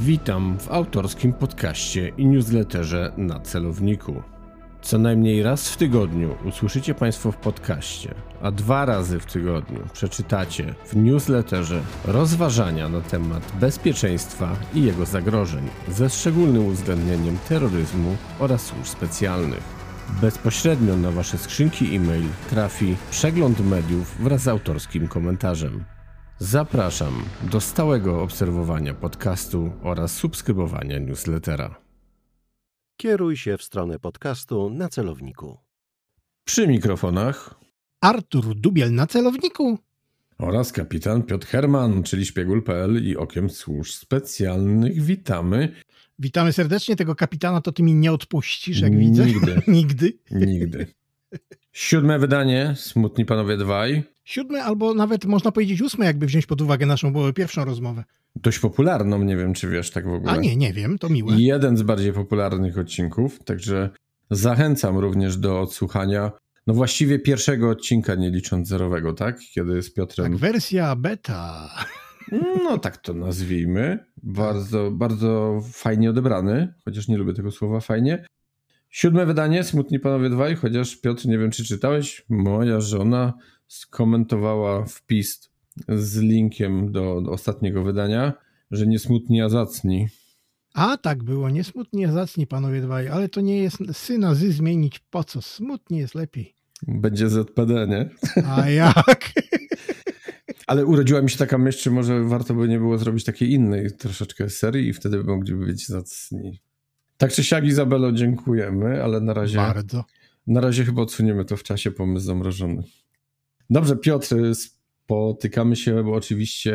Witam w autorskim podcaście i newsletterze na celowniku. Co najmniej raz w tygodniu usłyszycie Państwo w podcaście, a dwa razy w tygodniu przeczytacie w newsletterze rozważania na temat bezpieczeństwa i jego zagrożeń, ze szczególnym uwzględnieniem terroryzmu oraz służb specjalnych. Bezpośrednio na Wasze skrzynki e-mail trafi przegląd mediów wraz z autorskim komentarzem. Zapraszam do stałego obserwowania podcastu oraz subskrybowania newslettera. Kieruj się w stronę podcastu na celowniku. Przy mikrofonach Artur Dubiel na celowniku. oraz kapitan Piotr Herman, czyli szpiegul.pl i Okiem Służb Specjalnych. Witamy. Witamy serdecznie. Tego kapitana to ty mi nie odpuścisz, jak widzę. Nigdy. Nigdy. Siódme wydanie, Smutni Panowie Dwaj. Siódmy albo nawet można powiedzieć ósme, jakby wziąć pod uwagę naszą bo, pierwszą rozmowę. Dość popularną, nie wiem czy wiesz tak w ogóle. A nie, nie wiem, to miłe. Jeden z bardziej popularnych odcinków, także zachęcam również do odsłuchania. No właściwie pierwszego odcinka, nie licząc zerowego, tak? Kiedy z Piotrem. Tak, wersja beta. No tak to nazwijmy. Bardzo, bardzo fajnie odebrany, chociaż nie lubię tego słowa fajnie. Siódme wydanie, Smutni Panowie Dwaj, chociaż Piotr, nie wiem czy czytałeś, moja żona skomentowała wpis z linkiem do, do ostatniego wydania, że nie smutni, a zacni. A tak było, nie smutnie zacni panowie dwaj, ale to nie jest syna zy zmienić po co? Smutnie jest lepiej. Będzie ZPD, nie? A jak? Ale urodziła mi się taka myśl, czy może warto by nie było zrobić takiej innej troszeczkę serii i wtedy mogliby być zacni. Tak czy siak, Izabelo, dziękujemy, ale na razie, Bardzo. na razie chyba odsuniemy to w czasie, pomysł zamrożony. Dobrze, Piotr, spotykamy się, bo oczywiście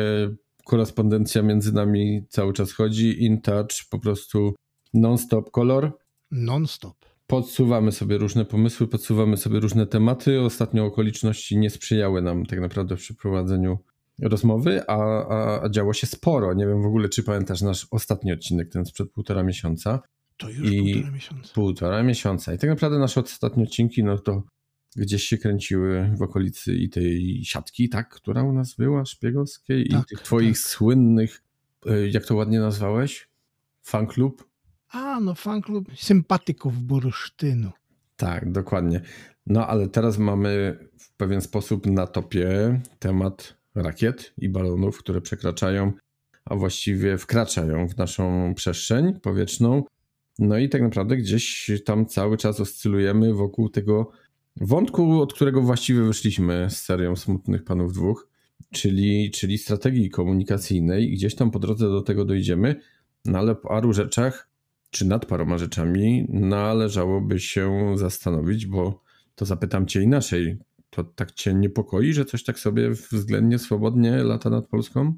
korespondencja między nami cały czas chodzi, in touch, po prostu non-stop kolor. Non-stop. Podsuwamy sobie różne pomysły, podsuwamy sobie różne tematy. Ostatnio okoliczności nie sprzyjały nam tak naprawdę w przeprowadzeniu rozmowy, a, a, a działo się sporo. Nie wiem w ogóle, czy pamiętasz nasz ostatni odcinek, ten sprzed półtora miesiąca. To już I- półtora miesiąca. Półtora miesiąca. I tak naprawdę nasze ostatnie odcinki, no to gdzieś się kręciły w okolicy i tej siatki, tak, która u nas była, szpiegowskiej, i Tak, tych twoich tak. słynnych, y, jak to ładnie nazwałeś? Fan klub? A, no fanklub sympatyków bursztynu. Tak, dokładnie. No ale teraz mamy w pewien sposób na topie temat rakiet i balonów, które przekraczają, a właściwie wkraczają w naszą przestrzeń powietrzną. No i tak naprawdę gdzieś tam cały czas oscylujemy wokół tego wątku, od którego właściwie wyszliśmy z serią Smutnych Panów Dwóch, czyli, czyli strategii komunikacyjnej. I gdzieś tam po drodze do tego dojdziemy, no ale po paru rzeczach czy nad paroma rzeczami należałoby się zastanowić, bo to zapytam cię inaczej. To tak cię niepokoi, że coś tak sobie względnie swobodnie lata nad Polską?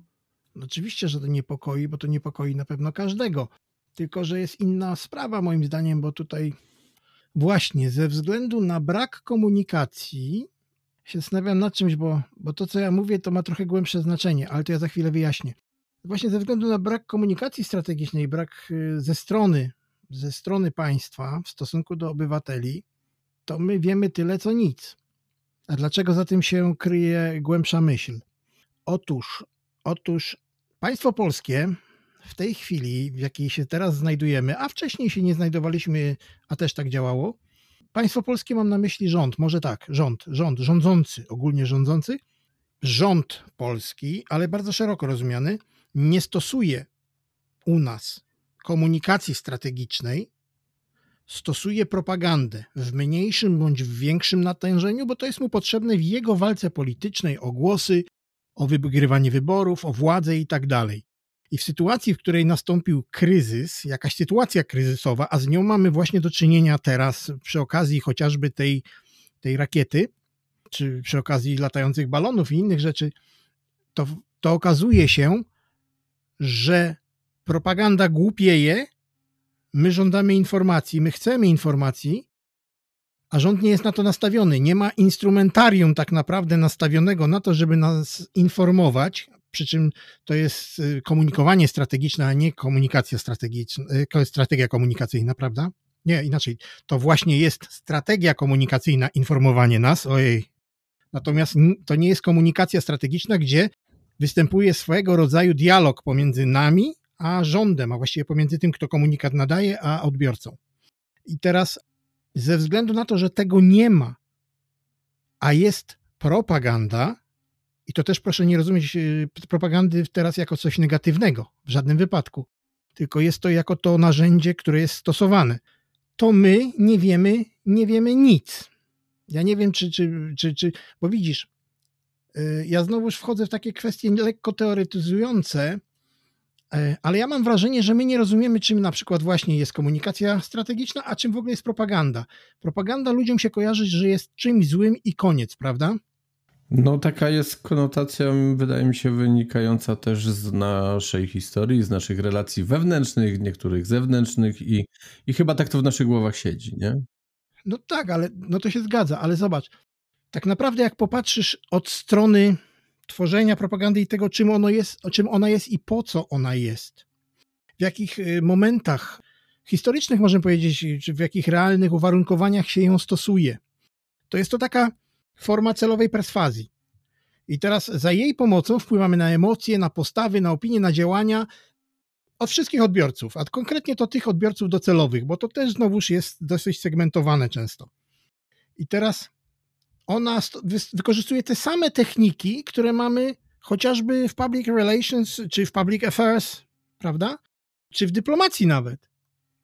Oczywiście, że to niepokoi, bo to niepokoi na pewno każdego. Tylko, że jest inna sprawa moim zdaniem, bo tutaj właśnie ze względu na brak komunikacji się zastanawiam nad czymś, bo, bo to, co ja mówię, to ma trochę głębsze znaczenie, ale to ja za chwilę wyjaśnię. Właśnie ze względu na brak komunikacji strategicznej, brak y, ze strony, ze strony państwa w stosunku do obywateli, to my wiemy tyle, co nic. A dlaczego za tym się kryje głębsza myśl? Otóż, otóż państwo polskie w tej chwili, w jakiej się teraz znajdujemy, a wcześniej się nie znajdowaliśmy, a też tak działało. Państwo polskie mam na myśli rząd, może tak, rząd, rząd, rządzący, ogólnie rządzący. Rząd polski, ale bardzo szeroko rozumiany, nie stosuje u nas komunikacji strategicznej, stosuje propagandę w mniejszym bądź w większym natężeniu, bo to jest mu potrzebne w jego walce politycznej o głosy, o wygrywanie wyborów, o władzę i tak dalej. I w sytuacji, w której nastąpił kryzys, jakaś sytuacja kryzysowa, a z nią mamy właśnie do czynienia teraz przy okazji chociażby tej, tej rakiety, czy przy okazji latających balonów i innych rzeczy, to, to okazuje się, że propaganda głupieje, my żądamy informacji, my chcemy informacji, a rząd nie jest na to nastawiony. Nie ma instrumentarium tak naprawdę nastawionego na to, żeby nas informować, przy czym to jest y, komunikowanie strategiczne, a nie komunikacja strategiczna, y, strategia komunikacyjna, prawda? Nie, inaczej. To właśnie jest strategia komunikacyjna, informowanie nas. Ojej. Natomiast to nie jest komunikacja strategiczna, gdzie występuje swego rodzaju dialog pomiędzy nami a rządem, a właściwie pomiędzy tym, kto komunikat nadaje, a odbiorcą. I teraz ze względu na to, że tego nie ma, a jest propaganda, i to też proszę nie rozumieć y, propagandy teraz jako coś negatywnego, w żadnym wypadku, tylko jest to jako to narzędzie, które jest stosowane. To my nie wiemy, nie wiemy nic. Ja nie wiem, czy, czy, czy, czy bo widzisz, y, ja znowuż wchodzę w takie kwestie lekko teoretyzujące, y, ale ja mam wrażenie, że my nie rozumiemy, czym na przykład właśnie jest komunikacja strategiczna, a czym w ogóle jest propaganda. Propaganda ludziom się kojarzy, że jest czymś złym i koniec, prawda? No, taka jest konotacja, wydaje mi się, wynikająca też z naszej historii, z naszych relacji wewnętrznych, niektórych zewnętrznych i, i chyba tak to w naszych głowach siedzi, nie? No tak, ale no to się zgadza, ale zobacz, tak naprawdę jak popatrzysz od strony tworzenia propagandy i tego, czym, ono jest, czym ona jest i po co ona jest, w jakich y, momentach historycznych, możemy powiedzieć, czy w jakich realnych uwarunkowaniach się ją stosuje, to jest to taka forma celowej perswazji. I teraz za jej pomocą wpływamy na emocje, na postawy, na opinie, na działania od wszystkich odbiorców, a konkretnie to tych odbiorców docelowych, bo to też znowuż jest dosyć segmentowane często. I teraz ona wykorzystuje te same techniki, które mamy chociażby w public relations, czy w public affairs, prawda? Czy w dyplomacji nawet.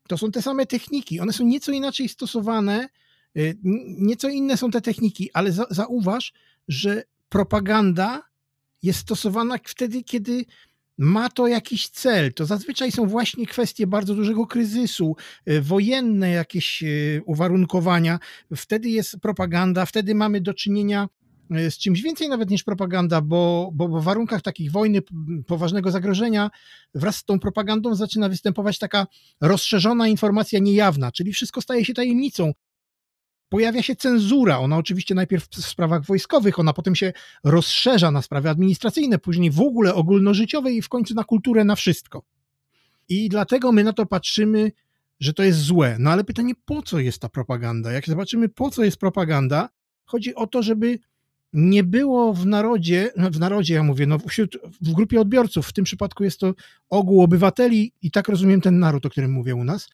To są te same techniki. One są nieco inaczej stosowane, nieco inne są te techniki, ale zauważ, że propaganda jest stosowana wtedy, kiedy ma to jakiś cel. To zazwyczaj są właśnie kwestie bardzo dużego kryzysu, y, wojenne jakieś y, uwarunkowania. Wtedy jest propaganda, wtedy mamy do czynienia y, z czymś więcej nawet niż propaganda, bo, bo w warunkach takich wojny, poważnego zagrożenia, wraz z tą propagandą zaczyna występować taka rozszerzona informacja niejawna, czyli wszystko staje się tajemnicą pojawia się cenzura. Ona oczywiście najpierw w sprawach wojskowych, ona potem się rozszerza na sprawy administracyjne, później w ogóle ogólnożyciowe i w końcu na kulturę, na wszystko. I dlatego my na to patrzymy, że to jest złe. No ale pytanie, po co jest ta propaganda? Jak zobaczymy, po co jest propaganda, chodzi o to, żeby nie było w narodzie, no, w narodzie ja mówię, no wśród, w grupie odbiorców, w tym przypadku jest to ogół obywateli i tak rozumiem ten naród, o którym mówię u nas,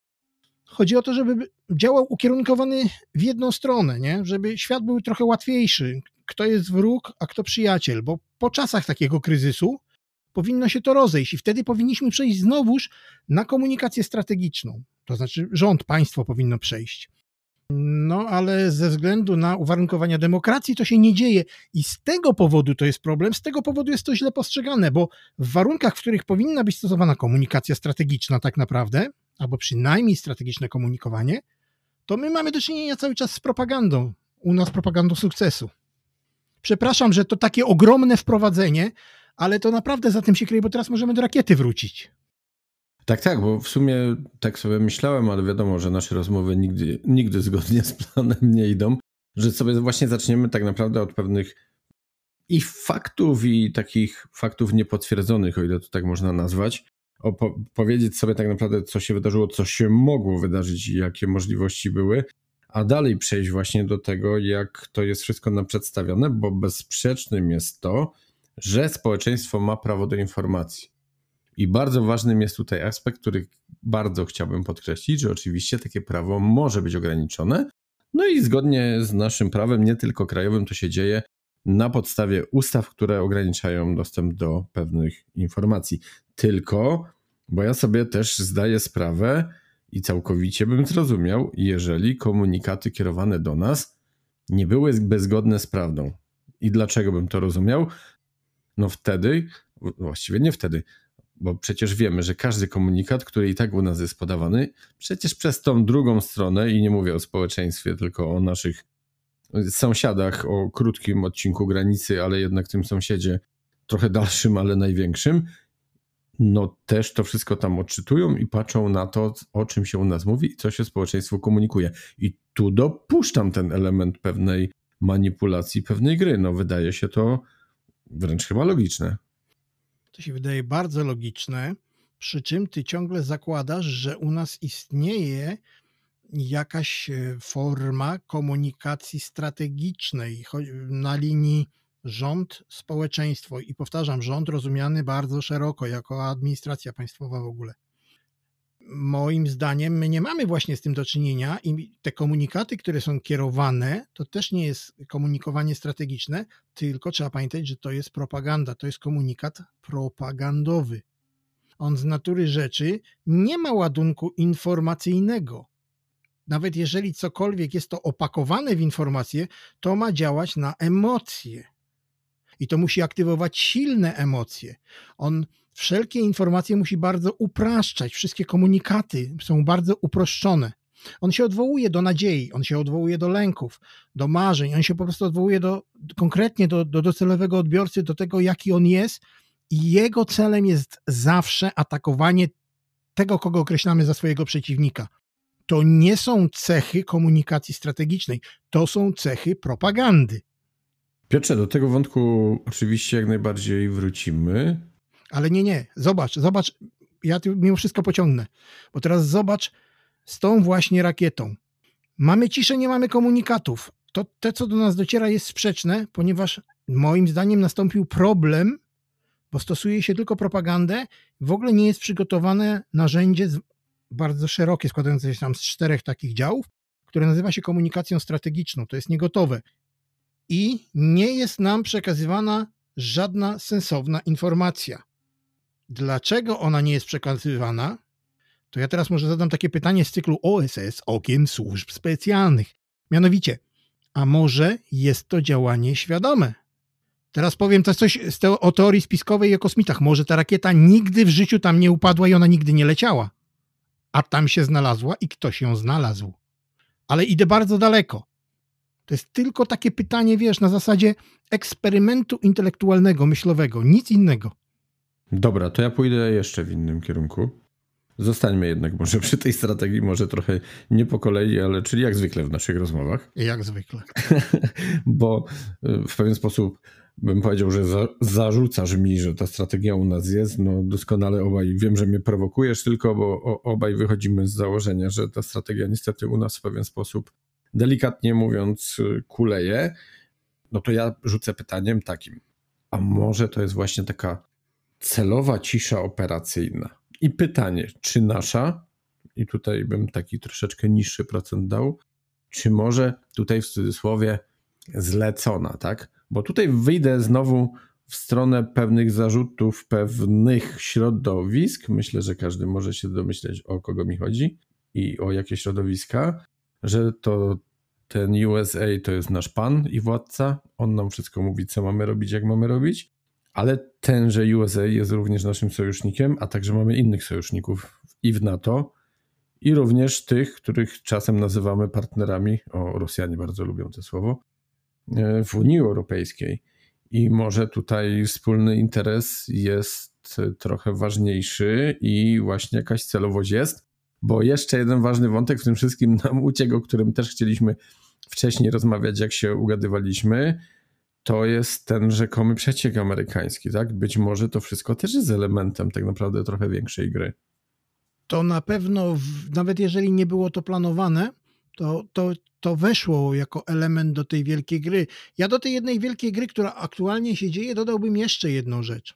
Chodzi o to, żeby działał ukierunkowany w jedną stronę, nie? żeby świat był trochę łatwiejszy. Kto jest wróg, a kto przyjaciel, bo po czasach takiego kryzysu powinno się to rozejść i wtedy powinniśmy przejść znowuż na komunikację strategiczną. To znaczy rząd, państwo powinno przejść. No, ale ze względu na uwarunkowania demokracji to się nie dzieje i z tego powodu to jest problem, z tego powodu jest to źle postrzegane, bo w warunkach, w których powinna być stosowana komunikacja strategiczna tak naprawdę, albo przynajmniej strategiczne komunikowanie, to my mamy do czynienia cały czas z propagandą. U nas propagandą sukcesu. Przepraszam, że to takie ogromne wprowadzenie, ale to naprawdę za tym się kryje, bo teraz możemy do rakiety wrócić. Tak, tak, bo w sumie tak sobie myślałem, ale wiadomo, że nasze rozmowy nigdy, nigdy zgodnie z planem nie idą, że sobie właśnie zaczniemy tak naprawdę od pewnych i faktów, i takich faktów niepotwierdzonych, o ile to tak można nazwać, opo- powiedzieć sobie tak naprawdę, co się wydarzyło, co się mogło wydarzyć i jakie możliwości były, a dalej przejść właśnie do tego, jak to jest wszystko nam przedstawione, bo bezsprzecznym jest to, że społeczeństwo ma prawo do informacji. I bardzo ważnym jest tutaj aspekt, który bardzo chciałbym podkreślić, że oczywiście takie prawo może być ograniczone. No i zgodnie z naszym prawem, nie tylko krajowym, to się dzieje na podstawie ustaw, które ograniczają dostęp do pewnych informacji. Tylko, bo ja sobie też zdaję sprawę i całkowicie bym zrozumiał, jeżeli komunikaty kierowane do nas nie były bezgodne z prawdą. I dlaczego bym to rozumiał? No wtedy, właściwie nie wtedy, bo przecież wiemy, że każdy komunikat, który i tak u nas jest podawany, przecież przez tą drugą stronę, i nie mówię o społeczeństwie, tylko o naszych sąsiadach, o krótkim odcinku granicy, ale jednak tym sąsiedzie trochę dalszym, ale największym, no też to wszystko tam odczytują i patrzą na to, o czym się u nas mówi i co się społeczeństwu komunikuje. I tu dopuszczam ten element pewnej manipulacji, pewnej gry. No wydaje się to wręcz chyba logiczne. To się wydaje bardzo logiczne, przy czym ty ciągle zakładasz, że u nas istnieje jakaś e, forma komunikacji strategicznej na linii rząd, społeczeństwo i powtarzam, rząd rozumiany bardzo szeroko, jako administracja państwowa w ogóle. Moim zdaniem my nie mamy właśnie z tym do czynienia i te komunikaty, które są kierowane, to też nie jest komunikowanie strategiczne, tylko trzeba pamiętać, że to jest propaganda, to jest komunikat propagandowy. On z natury rzeczy nie ma ładunku informacyjnego nawet jeżeli cokolwiek jest to opakowane w informacje, to ma działać na emocje. I to musi aktywować silne emocje. On wszelkie informacje musi bardzo upraszczać, wszystkie komunikaty są bardzo uproszczone. On się odwołuje do nadziei, on się odwołuje do lęków, do marzeń, on się po prostu odwołuje do, konkretnie do, do docelowego odbiorcy, do tego, jaki on jest, i jego celem jest zawsze atakowanie tego, kogo określamy za swojego przeciwnika to nie są cechy komunikacji strategicznej, to są cechy propagandy. Piotrze, do tego wątku oczywiście jak najbardziej wrócimy. Ale nie, nie, zobacz, zobacz, ja tu mimo wszystko pociągnę, bo teraz zobacz z tą właśnie rakietą. Mamy ciszę, nie mamy komunikatów. To te, co do nas dociera, jest sprzeczne, ponieważ moim zdaniem nastąpił problem, bo stosuje się tylko propagandę, w ogóle nie jest przygotowane narzędzie bardzo szerokie, składające się tam z czterech takich działów, które nazywa się komunikacją strategiczną. To jest niegotowe. I nie jest nam przekazywana żadna sensowna informacja. Dlaczego ona nie jest przekazywana? To ja teraz może zadam takie pytanie z cyklu OSS okiem służb specjalnych. Mianowicie, a może jest to działanie świadome? Teraz powiem coś o teorii spiskowej i o kosmitach. Może ta rakieta nigdy w życiu tam nie upadła i ona nigdy nie leciała a tam się znalazła i ktoś ją znalazł. Ale idę bardzo daleko. To jest tylko takie pytanie, wiesz, na zasadzie eksperymentu intelektualnego, myślowego, nic innego. Dobra, to ja pójdę jeszcze w innym kierunku. Zostańmy jednak może przy tej strategii, może trochę nie po kolei, ale czyli jak zwykle w naszych rozmowach. Jak zwykle. Bo y, w pewien sposób bym powiedział, że za, zarzucasz mi, że ta strategia u nas jest. No doskonale obaj wiem, że mnie prowokujesz tylko, bo obaj wychodzimy z założenia, że ta strategia niestety u nas w pewien sposób, delikatnie mówiąc, kuleje. No to ja rzucę pytaniem takim. A może to jest właśnie taka celowa cisza operacyjna? I pytanie, czy nasza, i tutaj bym taki troszeczkę niższy procent dał, czy może tutaj w cudzysłowie zlecona, tak? Bo tutaj wyjdę znowu w stronę pewnych zarzutów, pewnych środowisk. Myślę, że każdy może się domyśleć, o kogo mi chodzi i o jakie środowiska, że to ten USA to jest nasz pan i władca. On nam wszystko mówi, co mamy robić, jak mamy robić, ale tenże USA jest również naszym sojusznikiem, a także mamy innych sojuszników i w NATO, i również tych, których czasem nazywamy partnerami. O, Rosjanie bardzo lubią to słowo w Unii Europejskiej. I może tutaj wspólny interes jest trochę ważniejszy i właśnie jakaś celowość jest, bo jeszcze jeden ważny wątek w tym wszystkim nam uciekł, o którym też chcieliśmy wcześniej rozmawiać, jak się ugadywaliśmy, to jest ten rzekomy przeciek amerykański, tak? Być może to wszystko też jest elementem tak naprawdę trochę większej gry. To na pewno, nawet jeżeli nie było to planowane, to, to, to weszło jako element do tej wielkiej gry. Ja do tej jednej wielkiej gry, która aktualnie się dzieje, dodałbym jeszcze jedną rzecz.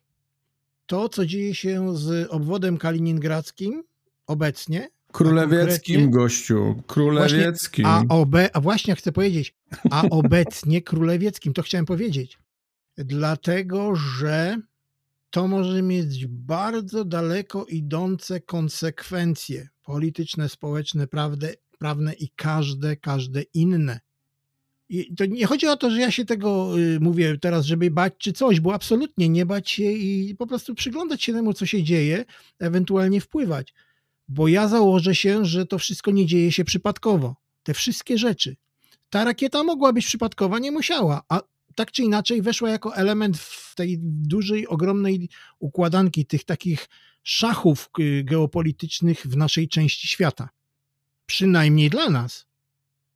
To, co dzieje się z obwodem kaliningradzkim obecnie. Królewieckim gościu, królewieckim. Właśnie, a, obe, a właśnie chcę powiedzieć, a obecnie królewieckim, to chciałem powiedzieć. Dlatego, że to może mieć bardzo daleko idące konsekwencje polityczne, społeczne, prawdę, prawne i każde, każde inne. I to nie chodzi o to, że ja się tego y, mówię teraz, żeby bać czy coś, bo absolutnie nie bać się i po prostu przyglądać się temu, co się dzieje, ewentualnie wpływać. Bo ja założę się, że to wszystko nie dzieje się przypadkowo. Te wszystkie rzeczy. Ta rakieta mogła być przypadkowa, nie musiała, a tak czy inaczej weszła jako element w tej dużej, ogromnej układanki tych takich szachów y, geopolitycznych w naszej części świata. Przynajmniej dla nas.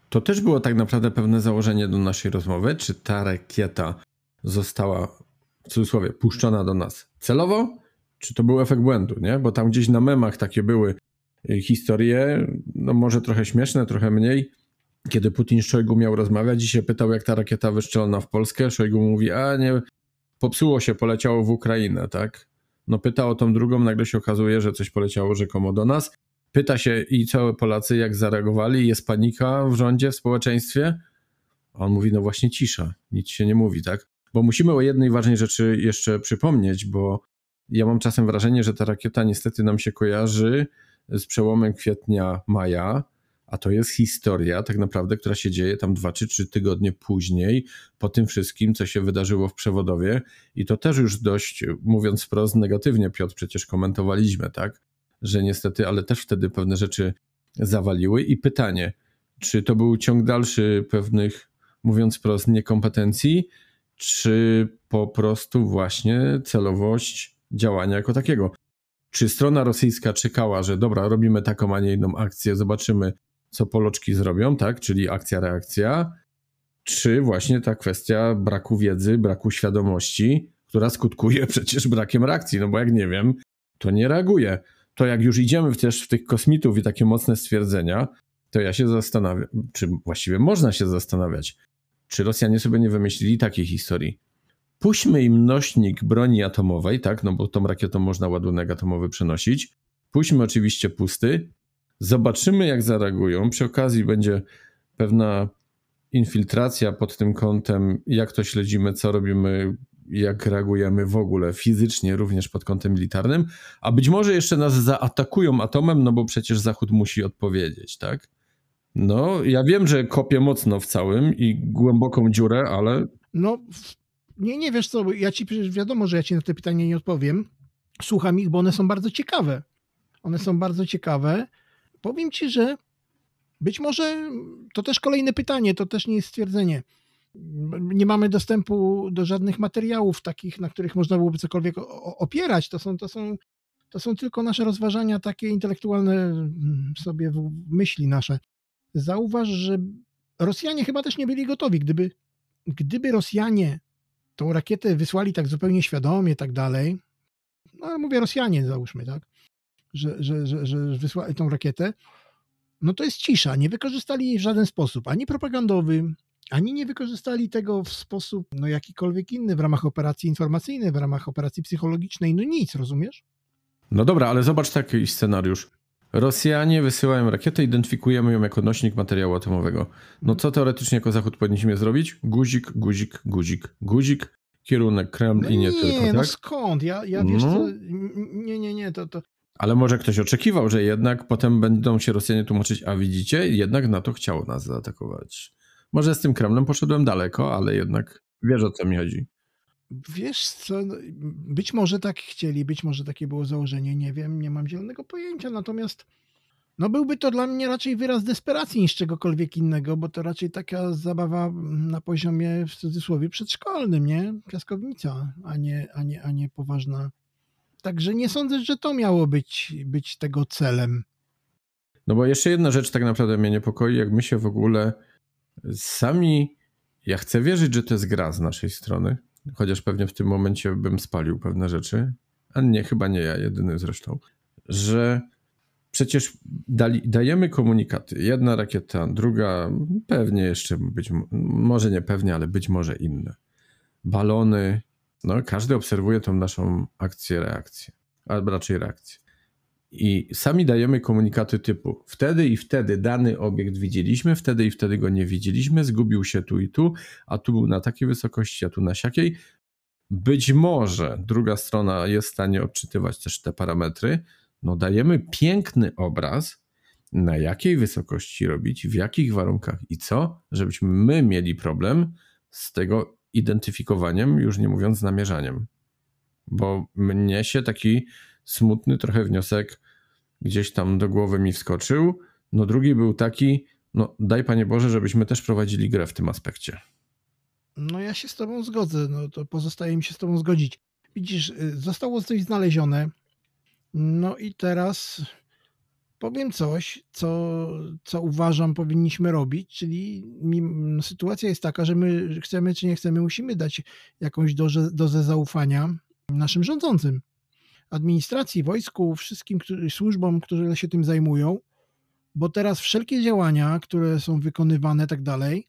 To też było tak naprawdę pewne założenie do naszej rozmowy. Czy ta rakieta została w cudzysłowie puszczona do nas celowo, czy to był efekt błędu, nie? Bo tam gdzieś na memach takie były y, historie, no może trochę śmieszne, trochę mniej, kiedy Putin z Szojgu miał rozmawiać i się pytał, jak ta rakieta wystrzelona w Polskę, Szojgu mówi, a nie, popsuło się, poleciało w Ukrainę, tak? No pyta o tą drugą, nagle się okazuje, że coś poleciało rzekomo do nas. Pyta się i całe Polacy, jak zareagowali, jest panika w rządzie, w społeczeństwie. A on mówi, no właśnie cisza, nic się nie mówi, tak? Bo musimy o jednej ważnej rzeczy jeszcze przypomnieć, bo ja mam czasem wrażenie, że ta rakieta niestety nam się kojarzy z przełomem kwietnia, maja, a to jest historia tak naprawdę, która się dzieje tam dwa czy trzy tygodnie później, po tym wszystkim, co się wydarzyło w przewodowie. I to też już dość, mówiąc wprost, negatywnie, Piotr, przecież komentowaliśmy, tak? Że niestety, ale też wtedy pewne rzeczy zawaliły. I pytanie, czy to był ciąg dalszy pewnych, mówiąc wprost, niekompetencji, czy po prostu właśnie celowość działania jako takiego? Czy strona rosyjska czekała, że dobra, robimy taką, a nie inną akcję, zobaczymy, co Poloczki zrobią, tak? Czyli akcja, reakcja, czy właśnie ta kwestia braku wiedzy, braku świadomości, która skutkuje przecież brakiem reakcji, no bo jak nie wiem, to nie reaguje. To jak już idziemy też w tych kosmitów i takie mocne stwierdzenia, to ja się zastanawiam, czy właściwie można się zastanawiać, czy Rosjanie sobie nie wymyślili takiej historii. Puśćmy im nośnik broni atomowej, tak, no bo tą rakietą można ładunek atomowy przenosić. Puśćmy oczywiście pusty, Zobaczymy, jak zareagują. Przy okazji będzie pewna infiltracja pod tym kątem, jak to śledzimy, co robimy, jak reagujemy w ogóle fizycznie, również pod kątem militarnym. A być może jeszcze nas zaatakują atomem, no bo przecież Zachód musi odpowiedzieć, tak? No, ja wiem, że kopię mocno w całym i głęboką dziurę, ale. No, nie, nie wiesz co, ja ci przecież wiadomo, że ja ci na te pytania nie odpowiem. Słucham ich, bo one są bardzo ciekawe. One są bardzo ciekawe. Powiem ci, że być może to też kolejne pytanie, to też nie jest stwierdzenie. Nie mamy dostępu do żadnych materiałów takich, na których można byłoby cokolwiek opierać. To są, to są, to są tylko nasze rozważania, takie intelektualne mm, sobie myśli nasze. Zauważ, że Rosjanie chyba też nie byli gotowi. Gdyby, gdyby Rosjanie tą rakietę wysłali tak zupełnie świadomie, tak dalej, no ale mówię Rosjanie, załóżmy, tak, że, że, że, że wysłali tą rakietę, no to jest cisza. Nie wykorzystali jej w żaden sposób, ani propagandowy, ani nie wykorzystali tego w sposób no, jakikolwiek inny w ramach operacji informacyjnej, w ramach operacji psychologicznej. No nic, rozumiesz? No dobra, ale zobacz taki scenariusz. Rosjanie wysyłają rakietę, identyfikujemy ją jako nośnik materiału atomowego. No co teoretycznie jako Zachód powinniśmy zrobić? Guzik, guzik, guzik, guzik, kierunek Kreml no i nie, nie tylko, no tak? skąd? Ja, ja wiesz No. co, nie, nie, nie, to, to, Ale może ktoś oczekiwał, że jednak potem będą się Rosjanie tłumaczyć, a widzicie, jednak NATO chciało nas zaatakować. Może z tym Kremlem poszedłem daleko, ale jednak wiesz o co mi chodzi. Wiesz co, no, być może tak chcieli, być może takie było założenie, nie wiem, nie mam zielonego pojęcia, natomiast no byłby to dla mnie raczej wyraz desperacji niż czegokolwiek innego, bo to raczej taka zabawa na poziomie w cudzysłowie przedszkolnym, nie? Piaskownica, a nie, a nie, a nie poważna. Także nie sądzę, że to miało być, być tego celem. No bo jeszcze jedna rzecz tak naprawdę mnie niepokoi, jak my się w ogóle sami. Ja chcę wierzyć, że to jest gra z naszej strony, chociaż pewnie w tym momencie bym spalił pewne rzeczy, a nie, chyba nie ja, jedyny zresztą, że przecież dali, dajemy komunikaty. Jedna rakieta, druga pewnie jeszcze być mo- może nie pewnie, ale być może inne. Balony. No, każdy obserwuje tą naszą akcję, reakcję, albo raczej reakcję. I sami dajemy komunikaty typu wtedy i wtedy dany obiekt widzieliśmy, wtedy i wtedy go nie widzieliśmy, zgubił się tu i tu, a tu był na takiej wysokości, a tu na siakiej. Być może druga strona jest w stanie odczytywać też te parametry. No dajemy piękny obraz, na jakiej wysokości robić, w jakich warunkach i co, żebyśmy my mieli problem z tego identyfikowaniem, już nie mówiąc namierzaniem. Bo mnie się taki smutny trochę wniosek gdzieś tam do głowy mi wskoczył. No drugi był taki, no daj Panie Boże, żebyśmy też prowadzili grę w tym aspekcie. No ja się z tobą zgodzę, no to pozostaje mi się z tobą zgodzić. Widzisz, y, zostało coś znalezione, no i teraz powiem coś, co, co uważam powinniśmy robić, czyli mim- sytuacja jest taka, że my chcemy czy nie chcemy, musimy dać jakąś dozę, dozę zaufania naszym rządzącym, administracji, wojsku, wszystkim którzy, służbom, które się tym zajmują, bo teraz wszelkie działania, które są wykonywane, tak dalej,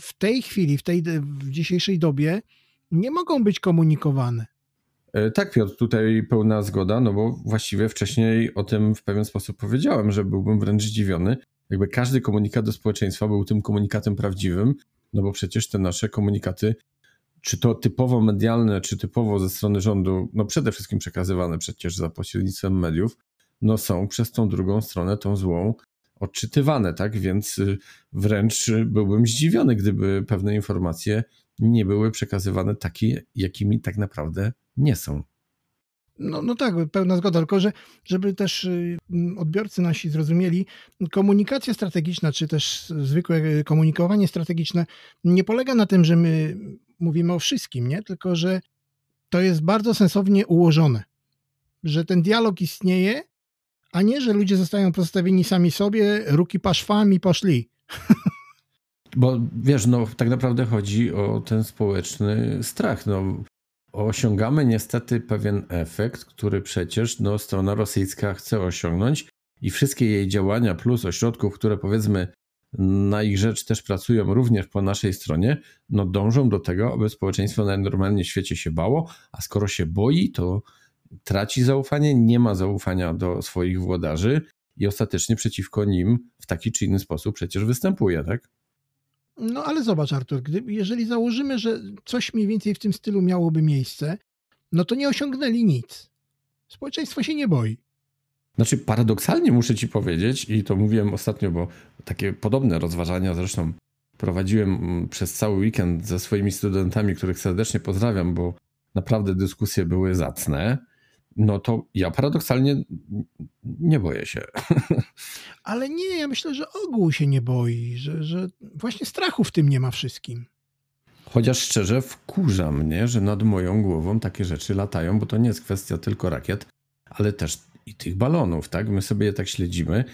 w tej chwili, w tej w dzisiejszej dobie nie mogą być komunikowane. E, tak, Piotr, tutaj pełna zgoda, no bo właściwie wcześniej o tym w pewien sposób powiedziałem, że byłbym wręcz zdziwiony, jakby każdy komunikat do społeczeństwa był tym komunikatem prawdziwym, no bo przecież te nasze komunikaty, czy to typowo medialne, czy typowo ze strony rządu, no przede wszystkim przekazywane przecież za pośrednictwem mediów, no są przez tą drugą stronę, tą złą, odczytywane, tak? Więc y, wręcz byłbym zdziwiony, gdyby pewne informacje nie były przekazywane takie, jakimi tak naprawdę nie są. No, no tak, pełna zgoda, tylko że żeby też y, odbiorcy nasi zrozumieli, komunikacja strategiczna, czy też zwykłe komunikowanie strategiczne nie polega na tym, że my mówimy o wszystkim, nie? tylko że to jest bardzo sensownie ułożone, że ten dialog istnieje, a nie, że ludzie zostają pozostawieni sami sobie, ruki paszwami poszli. Bo wiesz, no tak naprawdę chodzi o ten społeczny strach. No, osiągamy niestety pewien efekt, który przecież no, strona rosyjska chce osiągnąć i wszystkie jej działania plus ośrodków, które powiedzmy na ich rzecz też pracują również po naszej stronie, no dążą do tego, aby społeczeństwo najnormalniej w świecie się bało, a skoro się boi, to traci zaufanie, nie ma zaufania do swoich włodarzy i ostatecznie przeciwko nim w taki czy inny sposób przecież występuje, tak? No ale zobacz, Artur, gdy, jeżeli założymy, że coś mniej więcej w tym stylu miałoby miejsce, no to nie osiągnęli nic. Społeczeństwo się nie boi. Znaczy, paradoksalnie muszę ci powiedzieć, i to mówiłem ostatnio, bo takie podobne rozważania zresztą prowadziłem mm, przez cały weekend ze swoimi studentami, których serdecznie pozdrawiam, bo naprawdę dyskusje były zacne no to ja paradoksalnie nie boję się. Ale nie, ja myślę, że ogół się nie boi, że, że właśnie strachu w tym nie ma wszystkim. Chociaż szczerze wkurza mnie, że nad moją głową takie rzeczy latają, bo to nie jest kwestia tylko rakiet, ale też i tych balonów, tak? My sobie je tak śledzimy.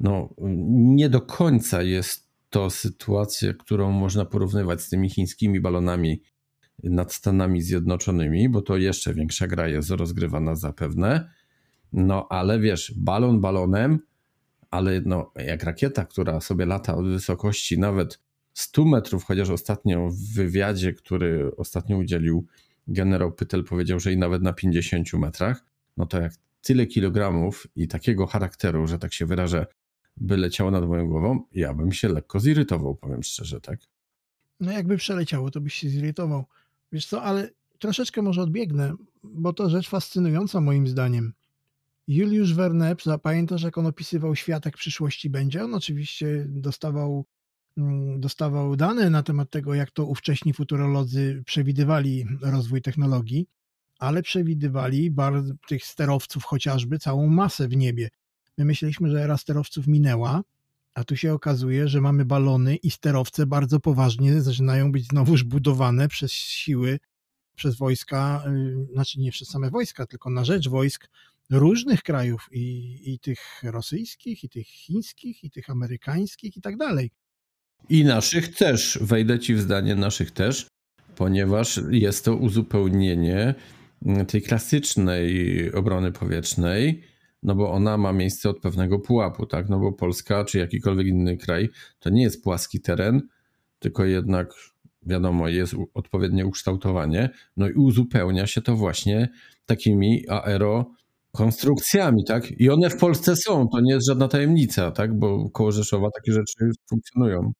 No, nie do końca jest to sytuacja, którą można porównywać z tymi chińskimi balonami nad Stanami Zjednoczonymi, bo to jeszcze większa gra jest rozgrywana zapewne. No ale wiesz, balon balonem, ale no, jak rakieta, która sobie lata od wysokości nawet 100 metrów, chociaż ostatnio w wywiadzie, który ostatnio udzielił generał Pytel powiedział, że i nawet na 50 metrach, no to jak tyle kilogramów i takiego charakteru, że tak się wyrażę, by leciało nad moją głową, ja bym się lekko zirytował, powiem szczerze, tak? No jakby przeleciało, to byś się zirytował. Wiesz co, ale troszeczkę może odbiegnę, bo to rzecz fascynująca moim zdaniem. Juliusz Verne, pamiętasz jak on opisywał świat, jak w przyszłości będzie? On oczywiście dostawał, mm, dostawał dane na temat tego, jak to ówcześni futurolodzy przewidywali rozwój technologii, ale przewidywali tych sterowców chociażby całą masę w niebie. My myśleliśmy, że era sterowców minęła, a tu się okazuje, że mamy balony i sterowce bardzo poważnie zaczynają być znowuż budowane przez siły, przez wojska, y, znaczy nie przez same wojska, tylko na rzecz wojsk różnych krajów i, i tych rosyjskich, i tych chińskich, i tych amerykańskich i tak dalej. I naszych też, wejdę ci w zdanie naszych też, ponieważ jest to uzupełnienie tej klasycznej obrony powietrznej, no bo ona ma miejsce od pewnego pułapu, tak? No bo Polska czy jakikolwiek inny kraj to nie jest płaski teren, tylko jednak wiadomo, jest odpowiednie ukształtowanie, no i uzupełnia się to właśnie takimi aerokonstrukcjami, tak? I one w Polsce są, to nie jest żadna tajemnica, tak? Bo koło Rzeszowa takie rzeczy funkcjonują.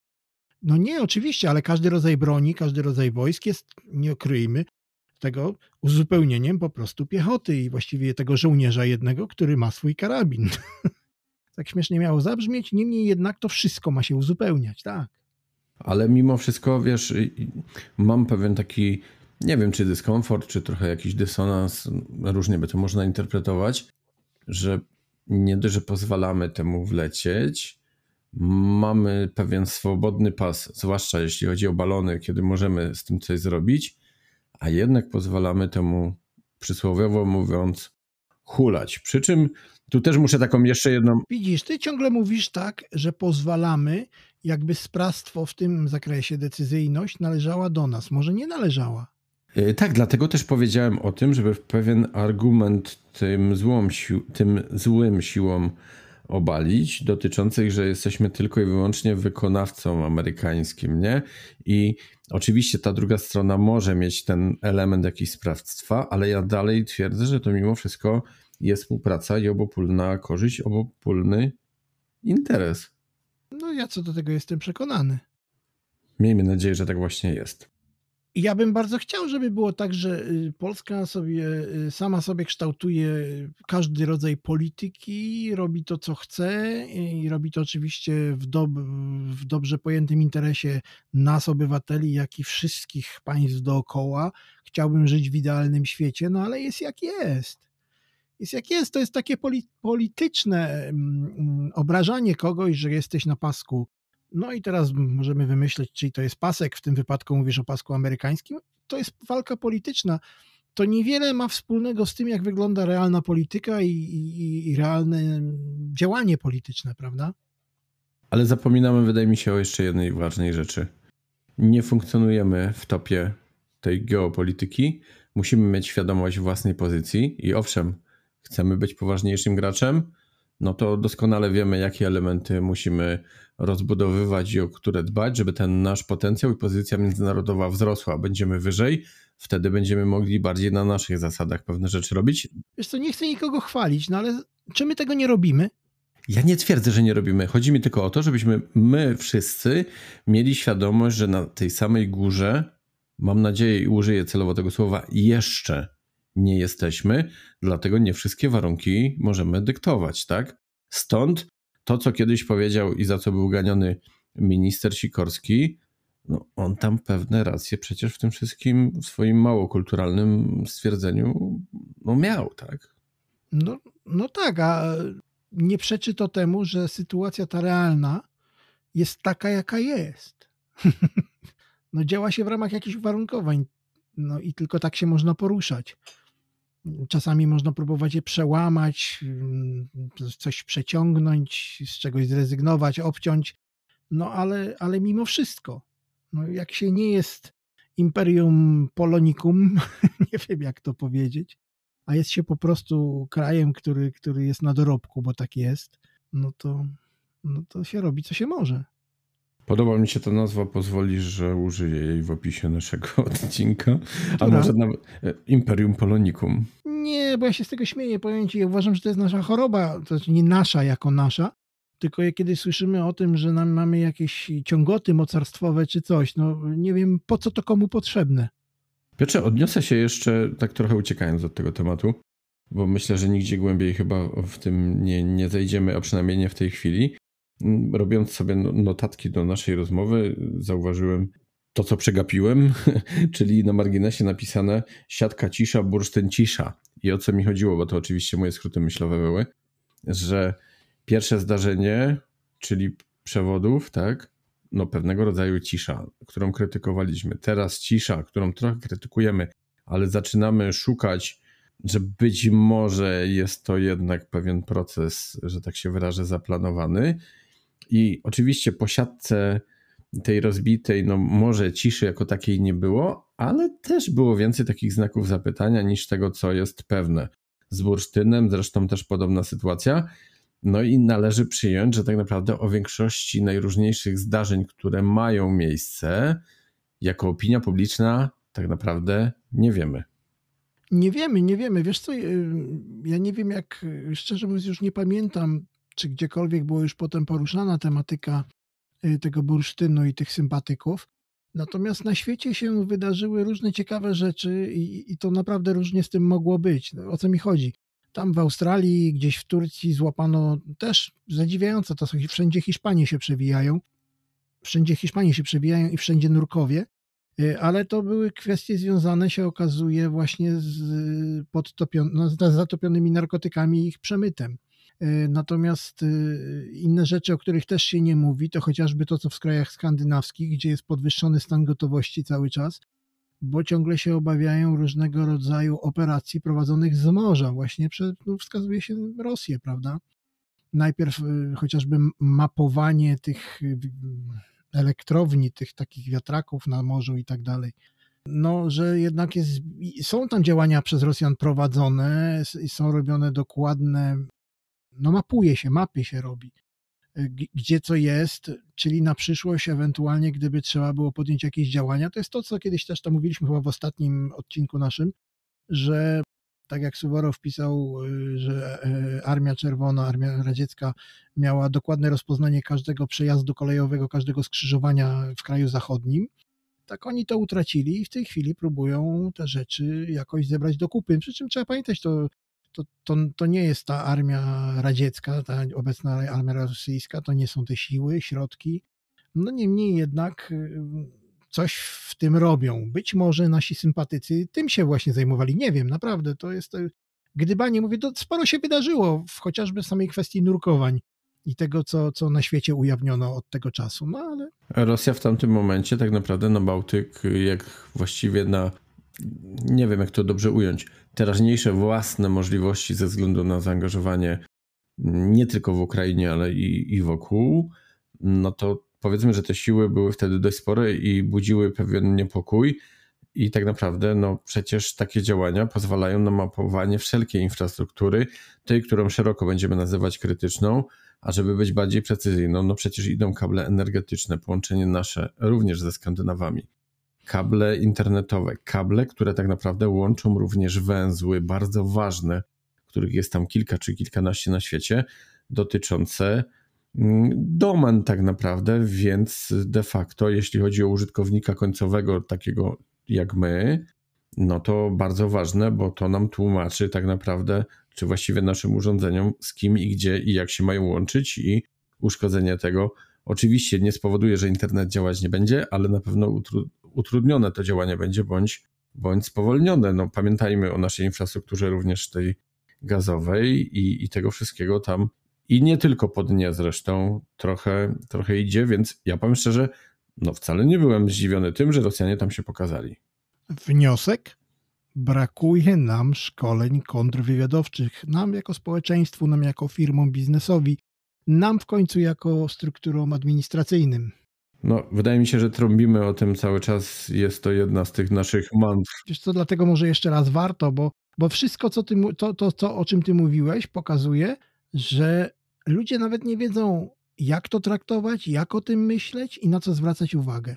No nie, oczywiście, ale każdy rodzaj broni, każdy rodzaj wojsk jest, nie okryjmy, tego uzupełnieniem po prostu piechoty i właściwie tego żołnierza jednego, który ma swój karabin. tak śmiesznie miało zabrzmieć, niemniej jednak to wszystko ma się uzupełniać, tak. Ale mimo wszystko, wiesz, mam pewien taki, nie wiem, czy dyskomfort, czy trochę jakiś dysonans, różnie by to można interpretować, że nie dość, że pozwalamy temu wlecieć, mamy pewien swobodny pas, zwłaszcza jeśli chodzi o balony, kiedy możemy z tym coś zrobić, a jednak pozwalamy temu przysłowiowo mówiąc hulać. Przy czym tu też muszę taką jeszcze jedną. Widzisz, ty ciągle mówisz tak, że pozwalamy, jakby sprawstwo w tym zakresie, decyzyjność należała do nas. Może nie należała. E, tak, dlatego też powiedziałem o tym, żeby pewien argument tym, złom, tym złym siłom obalić, dotyczących, że jesteśmy tylko i wyłącznie wykonawcą amerykańskim, nie? I oczywiście ta druga strona może mieć ten element jakiś sprawstwa, ale ja dalej twierdzę, że to mimo wszystko jest współpraca i obopólna korzyść, obopólny interes. No ja co do tego jestem przekonany. Miejmy nadzieję, że tak właśnie jest. Ja bym bardzo chciał, żeby było tak, że y, Polska sobie y, sama sobie kształtuje każdy rodzaj polityki, robi to, co chce i robi to oczywiście w, dob w dobrze pojętym interesie nas, obywateli, jak i wszystkich państw dookoła. Chciałbym żyć w idealnym świecie, no ale jest jak jest. Jest jak jest. To jest takie polityczne mm, mm, obrażanie kogoś, że jesteś na pasku no i teraz możemy wymyśleć, czyli to jest pasek, w tym wypadku mówisz o pasku amerykańskim. To jest walka polityczna. To niewiele ma wspólnego z tym, jak wygląda realna polityka i, i, i realne działanie polityczne, prawda? Ale zapominamy, wydaje mi się, o jeszcze jednej ważnej rzeczy. Nie funkcjonujemy w topie tej geopolityki. Musimy mieć świadomość własnej pozycji i owszem, chcemy być poważniejszym graczem, no to doskonale wiemy, jakie elementy musimy rozbudowywać i o które dbać, żeby ten nasz potencjał i pozycja międzynarodowa wzrosła. Będziemy wyżej, wtedy będziemy mogli bardziej na naszych zasadach pewne rzeczy robić. Wiesz co, nie chcę nikogo chwalić, no ale czy my tego nie robimy? Ja nie twierdzę, że nie robimy. Chodzi mi tylko o to, żebyśmy my wszyscy mieli świadomość, że na tej samej górze, mam nadzieję i użyję celowo tego słowa, jeszcze nie jesteśmy, dlatego nie wszystkie warunki możemy dyktować, tak? Stąd to, co kiedyś powiedział i za co był ganiony minister Sikorski, no on tam pewne racje przecież w tym wszystkim w swoim mało kulturalnym stwierdzeniu no miał, tak? No, no tak, a nie przeczy to temu, że sytuacja ta realna jest taka, jaka jest. no działa się w ramach jakichś uwarunkowań, no i tylko tak się można poruszać. Czasami można próbować je przełamać, mm, coś przeciągnąć, z czegoś zrezygnować, obciąć, no ale, ale mimo wszystko, no jak się nie jest imperium polonicum, nie wiem jak to powiedzieć, a jest się po prostu krajem, który, który jest na dorobku, bo tak jest, no to, no to się robi co się może. Podoba mi się ta nazwa, pozwolisz, że użyję jej w opisie naszego odcinka. A może nawet e, Imperium Polonicum. Nie, bo ja się z tego śmieję, powiem ci, ja uważam, że to jest nasza choroba, to znaczy nie nasza jako nasza, tylko kiedy słyszymy o tym, że nam mamy jakieś ciągoty mocarstwowe czy coś, no nie wiem po co to komu potrzebne. Piotrze, odniosę się jeszcze, tak trochę uciekając od tego tematu, bo myślę, że nigdzie głębiej chyba w tym nie, nie zejdziemy, a przynajmniej nie w tej chwili. Robiąc sobie no, notatki do naszej rozmowy, zauważyłem to, co przegapiłem, czyli na marginesie napisane siatka cisza, bursztyn cisza. I o co mi chodziło, bo to oczywiście moje skróty myślowe były, że pierwsze zdarzenie, czyli przewodów, tak, no pewnego rodzaju cisza, którą krytykowaliśmy. Teraz cisza, którą trochę krytykujemy, ale zaczynamy szukać, że być może jest to jednak pewien proces, że tak się wyrażę, zaplanowany i oczywiście po siatce tej rozbitej, no może ciszy jako takiej nie było, ale też było więcej takich znaków zapytania niż tego, co jest pewne. Z bursztynem zresztą też podobna sytuacja. No i należy przyjąć, że tak naprawdę o większości najróżniejszych zdarzeń, które mają miejsce, jako opinia publiczna, tak naprawdę nie wiemy. Nie wiemy, nie wiemy. Wiesz co, y, ja nie wiem jak, szczerze mówiąc już nie pamiętam czy gdziekolwiek była już potem poruszana tematyka y, tego bursztynu i tych sympatyków. Natomiast na świecie się wydarzyły różne ciekawe rzeczy i, i to naprawdę różnie z tym mogło być. No, o co mi chodzi? Tam w Australii, gdzieś w Turcji złapano też zadziwiające, to są wszędzie Hiszpanie się przewijają. Wszędzie Hiszpanie się przewijają i wszędzie Nurkowie, y, ale to były kwestie związane się okazuje właśnie z, podtopion- no, z zatopionymi narkotykami i ich przemytem. E, natomiast e, inne rzeczy, o których też się nie mówi, to chociażby to, co w krajach skandynawskich, gdzie jest podwyższony stan gotowości cały czas, bo ciągle się obawiają różnego rodzaju operacji prowadzonych z morza. Właśnie przez, no, wskazuje się Rosję, prawda? Najpierw e, chociażby mapowanie tych elektrowni, tych takich wiatraków na morzu i tak dalej. No, że jednak jest, są tam działania przez Rosjan prowadzone są robione dokładne no mapuje się, mapy się robi, gdzie co jest, czyli na przyszłość ewentualnie, gdyby trzeba było podjąć jakieś działania, to jest to, co kiedyś też tam mówiliśmy chyba w ostatnim odcinku naszym, że tak jak Suworow pisał, y, że y, Armia Czerwona, Armia Radziecka miała dokładne rozpoznanie każdego przejazdu kolejowego, każdego skrzyżowania w kraju zachodnim, tak oni to utracili i w tej chwili próbują te rzeczy jakoś zebrać do kupy. Przy czym trzeba pamiętać, to, to, to, to nie jest ta armia radziecka, ta obecna armia rosyjska, to nie są te siły, środki. No niemniej jednak y, coś w tym robią. Być może nasi sympatycy tym się właśnie zajmowali. Nie wiem, naprawdę to jest e, gdybanie. Mówię, to sporo się wydarzyło w chociażby samej kwestii nurkowań i tego, co, co na świecie ujawniono od tego czasu. No ale. Rosja w tamtym momencie tak naprawdę na Bałtyk, jak właściwie na. Nie wiem, jak to dobrze ująć. Teraźniejsze własne możliwości ze względu na zaangażowanie nie tylko w Ukrainie, ale i, i wokół, no to powiedzmy, że te siły były wtedy dość spore i budziły pewien niepokój. I tak naprawdę, no przecież takie działania pozwalają na mapowanie wszelkiej infrastruktury, tej, którą szeroko będziemy nazywać krytyczną, a żeby być bardziej precyzyjną, no przecież idą kable energetyczne, połączenie nasze również ze Skandynawami. Kable internetowe, kable, które tak naprawdę łączą również węzły bardzo ważne, których jest tam kilka czy kilkanaście na świecie, dotyczące domen tak naprawdę, więc de facto, jeśli chodzi o użytkownika końcowego, takiego jak my, no to bardzo ważne, bo to nam tłumaczy tak naprawdę, czy właściwie naszym urządzeniom, z kim i gdzie i jak się mają łączyć i uszkodzenie tego oczywiście nie spowoduje, że internet działać nie będzie, ale na pewno utrudnione to działanie będzie bądź, bądź spowolnione. No, pamiętajmy o naszej infrastrukturze również tej gazowej i, i tego wszystkiego tam i nie tylko po dnie zresztą trochę, trochę idzie, więc ja powiem szczerze, no wcale nie byłem zdziwiony tym, że Rosjanie tam się pokazali. Wniosek? Brakuje nam szkoleń kontrwywiadowczych, nam jako społeczeństwu, nam jako firmom biznesowi, nam w końcu jako strukturom administracyjnym. No, wydaje mi się, że trąbimy o tym cały czas. Jest to jedna z tych naszych mantr. Wiesz co, dlatego może jeszcze raz warto, bo, bo wszystko, co ty, to, to, to, o czym ty mówiłeś, pokazuje, że ludzie nawet nie wiedzą, jak to traktować, jak o tym myśleć i na co zwracać uwagę.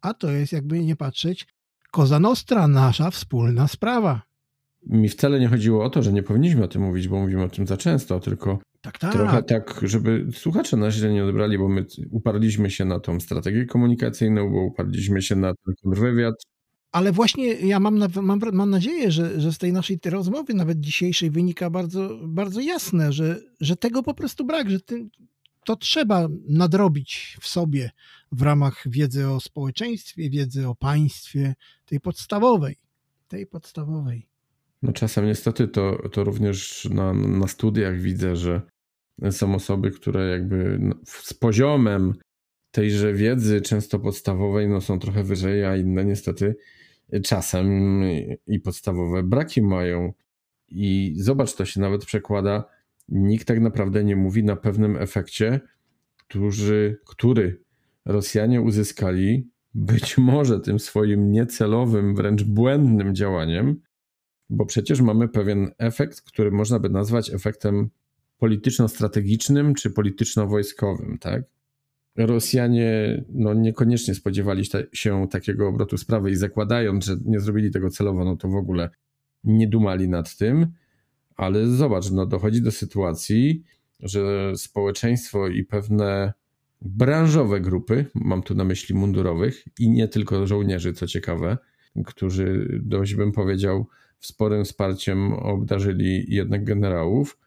A to jest, jakby nie patrzeć, Koza Nostra, nasza wspólna sprawa. Mi wcale nie chodziło o to, że nie powinniśmy o tym mówić, bo mówimy o tym za często, tylko tak, tak. trochę tak, żeby słuchacze nas źle nie odebrali, bo my uparliśmy się na tą strategię komunikacyjną, bo uparliśmy się na ten wywiad. Ale właśnie ja mam, mam, mam nadzieję, że, że z tej naszej rozmowy, nawet dzisiejszej, wynika bardzo, bardzo jasne, że, że tego po prostu brak, że ty, to trzeba nadrobić w sobie w ramach wiedzy o społeczeństwie, wiedzy o państwie, tej podstawowej. Tej podstawowej. No czasem niestety to, to również na, na studiach widzę, że są osoby, które jakby no, z poziomem tejże wiedzy, często podstawowej, no są trochę wyżej, a inne niestety czasem i podstawowe braki mają. I zobacz, to się nawet przekłada. Nikt tak naprawdę nie mówi na pewnym efekcie, który, który Rosjanie uzyskali, być może tym swoim niecelowym, wręcz błędnym działaniem, bo przecież mamy pewien efekt, który można by nazwać efektem polityczno-strategicznym czy polityczno-wojskowym, tak? Rosjanie no, niekoniecznie spodziewali się takiego obrotu sprawy i zakładając, że nie zrobili tego celowo, no to w ogóle nie dumali nad tym. Ale zobacz, no, dochodzi do sytuacji, że społeczeństwo i pewne branżowe grupy, mam tu na myśli mundurowych i nie tylko żołnierzy, co ciekawe, którzy dość bym powiedział, sporym wsparciem obdarzyli jednak generałów,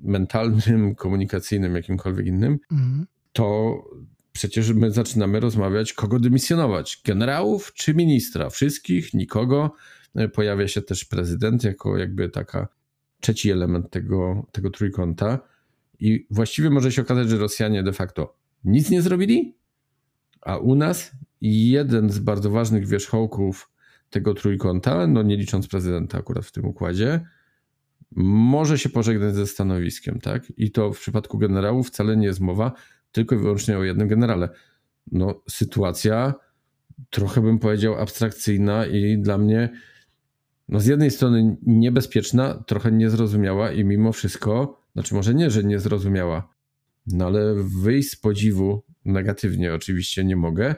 mentalnym, komunikacyjnym, jakimkolwiek innym, mm. to przecież my zaczynamy rozmawiać, kogo dymisjonować: generałów czy ministra? Wszystkich, nikogo. E, pojawia się też prezydent jako jakby taka trzeci element tego, tego trójkąta. I właściwie może się okazać, że Rosjanie de facto nic nie zrobili, a u nas jeden z bardzo ważnych wierzchołków tego trójkąta, no nie licząc prezydenta akurat w tym układzie, może się pożegnać ze stanowiskiem, tak? I to w przypadku generałów wcale nie jest mowa tylko i wyłącznie o jednym generale. No, sytuacja trochę bym powiedział abstrakcyjna i dla mnie no z jednej strony niebezpieczna, trochę niezrozumiała i mimo wszystko Znaczy, może nie, że nie zrozumiała, no ale wyjść z podziwu negatywnie oczywiście nie mogę,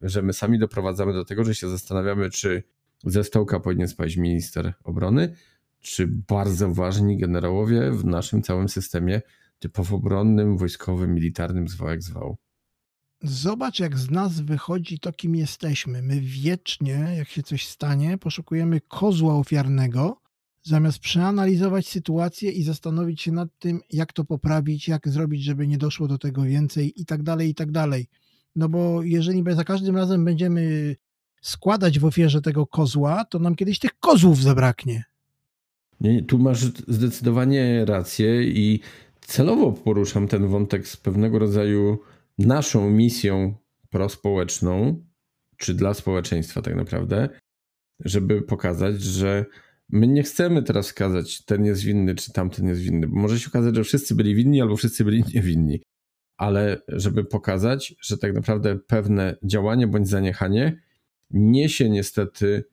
że my sami doprowadzamy do tego, że się zastanawiamy, czy ze stołka powinien spaść minister obrony, czy bardzo ważni generałowie w naszym całym systemie typowo obronnym, wojskowym, militarnym, zwał jak zwał. Zobacz, jak z nas wychodzi to, kim jesteśmy. My wiecznie, jak się coś stanie, poszukujemy kozła ofiarnego, zamiast przeanalizować sytuację i zastanowić się nad tym, jak to poprawić, jak zrobić, żeby nie doszło do tego więcej i tak dalej, i tak dalej. No bo jeżeli za każdym razem będziemy składać w ofierze tego kozła, to nam kiedyś tych kozłów zabraknie. Nie, tu masz zdecydowanie rację i celowo poruszam ten wątek z pewnego rodzaju naszą misją prospołeczną, czy dla społeczeństwa tak naprawdę, żeby pokazać, że my nie chcemy teraz wskazać, ten jest winny, czy tamten jest winny, bo może się okazać, że wszyscy byli winni, albo wszyscy byli niewinni. Ale żeby pokazać, że tak naprawdę pewne działanie bądź zaniechanie niesie niestety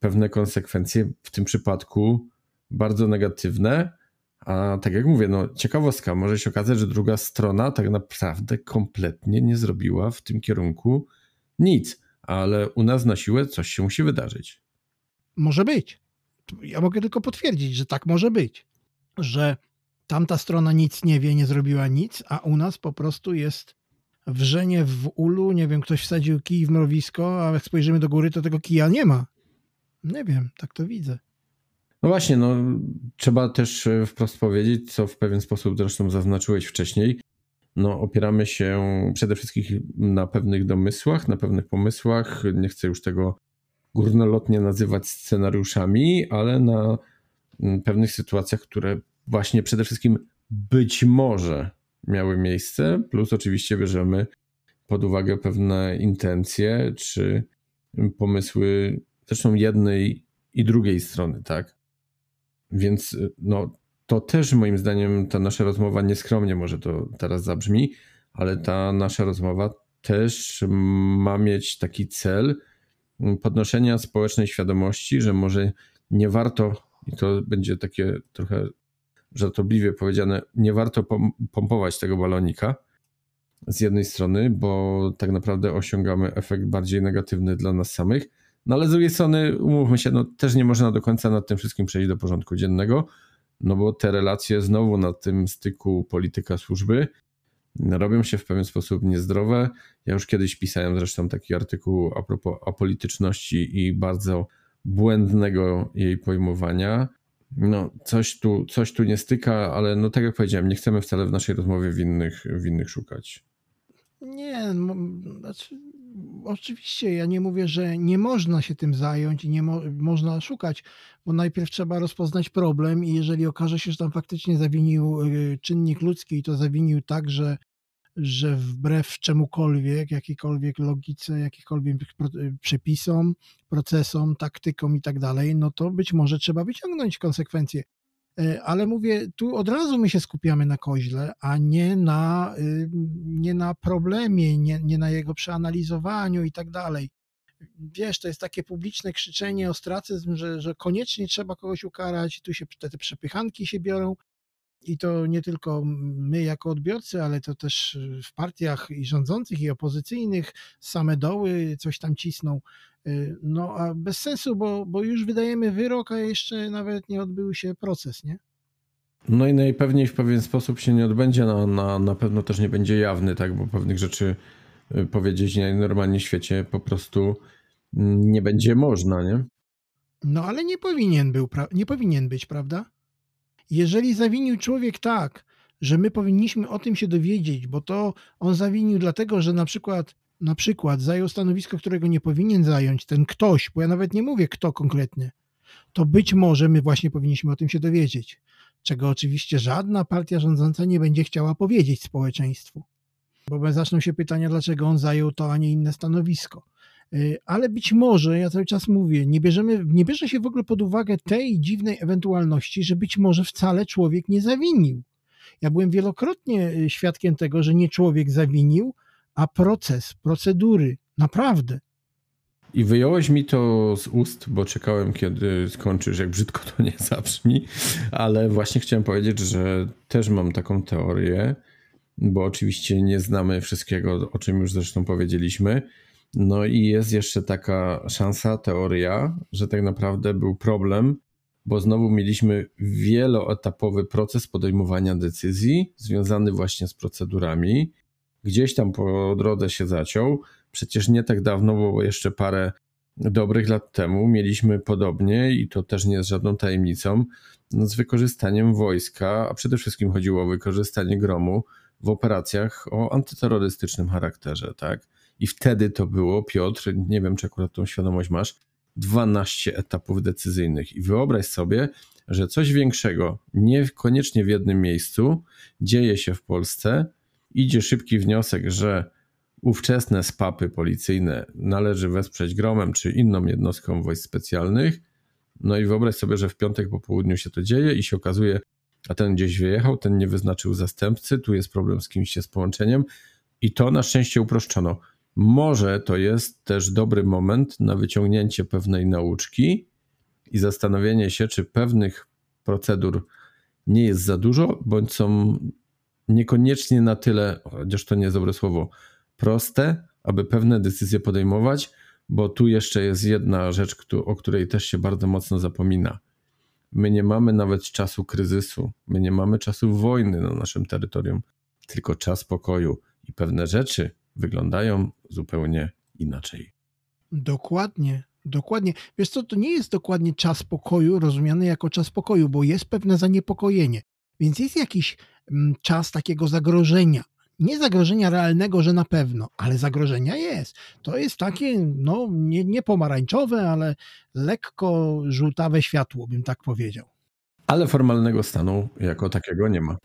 pewne konsekwencje, w tym przypadku bardzo negatywne. A tak jak mówię, no ciekawostka, może się okazać, że druga strona tak naprawdę kompletnie nie zrobiła w tym kierunku nic, ale u nas na siłę coś się musi wydarzyć. Może być. Ja mogę tylko potwierdzić, że tak może być. Że tamta strona nic nie wie, nie zrobiła nic, a u nas po prostu jest wrzenie w ulu, nie wiem, ktoś wsadził kij w mrowisko, a jak spojrzymy do góry, to tego kija nie ma. Nie wiem, tak to widzę. No właśnie, no trzeba też e, wprost powiedzieć, co w pewien sposób zresztą zaznaczyłeś wcześniej. No, opieramy się przede wszystkim na pewnych domysłach, na pewnych pomysłach. Nie chcę już tego górnolotnie nazywać scenariuszami, ale na mm, pewnych sytuacjach, które właśnie przede wszystkim być może miały miejsce, plus oczywiście bierzemy pod uwagę pewne intencje czy pomysły zresztą jednej i drugiej strony, tak? Więc no, to też moim zdaniem ta nasza rozmowa nieskromnie może to teraz zabrzmi, ale ta nasza rozmowa też ma mieć taki cel podnoszenia społecznej świadomości, że może nie warto, i to będzie takie trochę żartobliwie powiedziane, nie warto pompować tego balonika z jednej strony, bo tak naprawdę osiągamy efekt bardziej negatywny dla nas samych, no ale z drugiej strony, umówmy się, no też nie można do końca nad tym wszystkim przejść do porządku dziennego, no bo te relacje znowu na tym styku polityka-służby robią się w pewien sposób niezdrowe. Ja już kiedyś pisałem zresztą taki artykuł a propos apolityczności i bardzo błędnego jej pojmowania. No, coś tu, coś tu nie styka, ale no tak jak powiedziałem, nie chcemy wcale w naszej rozmowie winnych, winnych szukać. Nie, znaczy, oczywiście ja nie mówię, że nie można się tym zająć i nie mo można szukać, bo najpierw trzeba rozpoznać problem i jeżeli okaże się, że tam faktycznie zawinił y, czynnik ludzki i to zawinił tak, że, że wbrew czemukolwiek, jakiejkolwiek logice, jakichkolwiek przepisom, procesom, taktykom i tak dalej, no to być może trzeba wyciągnąć konsekwencje. E, ale mówię, tu od razu my się skupiamy na koźle, a nie na, y, nie na problemie, nie, nie na jego przeanalizowaniu i tak dalej. Wiesz, to jest takie publiczne krzyczenie, ostracyzm, że, że koniecznie trzeba kogoś ukarać, tu się te, te przepychanki się biorą i to nie tylko my jako odbiorcy, ale to też w partiach i rządzących, i opozycyjnych same doły coś tam cisną. Y, no a bez sensu, bo, bo już wydajemy wyrok, a jeszcze nawet nie odbył się proces, nie? No i najpewniej w pewien sposób się nie odbędzie, no, na, na pewno też nie będzie jawny, tak, bo pewnych rzeczy y, powiedzieć najnormalniej w świecie po prostu mm, nie będzie można, nie? No ale nie powinien, był, nie powinien być, prawda? Jeżeli zawinił człowiek tak, że my powinniśmy o tym się dowiedzieć, bo to on zawinił dlatego, że na przykład na przykład zajął stanowisko, którego nie powinien zająć, ten ktoś, bo ja nawet nie mówię kto konkretnie, to być może my właśnie powinniśmy o tym się dowiedzieć, czego oczywiście żadna partia rządząca nie będzie chciała powiedzieć społeczeństwu. Bo zaczną się pytania, dlaczego on zajął to, a nie inne stanowisko. Y, ale być może, ja cały czas mówię, nie, bierzemy, nie bierze się w ogóle pod uwagę tej dziwnej ewentualności, że być może wcale człowiek nie zawinił. Ja byłem wielokrotnie y, świadkiem tego, że nie człowiek zawinił, a proces, procedury. Naprawdę. I wyjąłeś mi to z ust, bo czekałem, kiedy skończysz, jak brzydko to nie zabrzmi, ale właśnie chciałem powiedzieć, że też mam taką teorię, bo oczywiście nie znamy wszystkiego, o czym już zresztą powiedzieliśmy. No i jest jeszcze taka szansa, teoria, że tak naprawdę był problem, bo znowu mieliśmy wieloetapowy proces podejmowania decyzji związany właśnie z procedurami. Gdzieś tam po drodze się zaciął. Przecież nie tak dawno, bo jeszcze parę dobrych lat temu mieliśmy podobnie, i to też nie jest żadną tajemnicą, no z wykorzystaniem wojska, a przede wszystkim chodziło o wykorzystanie gromu w operacjach o antyterrorystycznym charakterze, tak? I wtedy to było, Piotr, nie wiem, czy akurat tą świadomość masz, 12 etapów decyzyjnych. I wyobraź sobie, że coś większego, niekoniecznie w jednym miejscu, dzieje się w Polsce, idzie szybki wniosek, że ówczesne spapy policyjne należy wesprzeć gromem czy inną jednostką wojsk specjalnych. No i wyobraź sobie, że w piątek po południu się to dzieje i się okazuje, a ten gdzieś wyjechał, ten nie wyznaczył zastępcy, tu jest problem z kimś z połączeniem i to na szczęście uproszczono. Może to jest też dobry moment na wyciągnięcie pewnej nauczki i zastanowienie się, czy pewnych procedur nie jest za dużo, bądź są niekoniecznie na tyle, chociaż to nie jest dobre słowo, proste, aby pewne decyzje podejmować, bo tu jeszcze jest jedna rzecz, o której też się bardzo mocno zapomina. My nie mamy nawet czasu kryzysu, my nie mamy czasu wojny na naszym terytorium, tylko czas pokoju i pewne rzeczy wyglądają zupełnie inaczej. Dokładnie, dokładnie. Wiesz co, to nie jest dokładnie czas pokoju rozumiany jako czas pokoju, bo jest pewne zaniepokojenie. Więc jest jakiś mm, czas takiego zagrożenia. Nie zagrożenia realnego, że na pewno, ale zagrożenia jest. To jest takie, no, nie, nie pomarańczowe, ale lekko żółtawe światło, bym tak powiedział. Ale formalnego stanu jako takiego nie ma.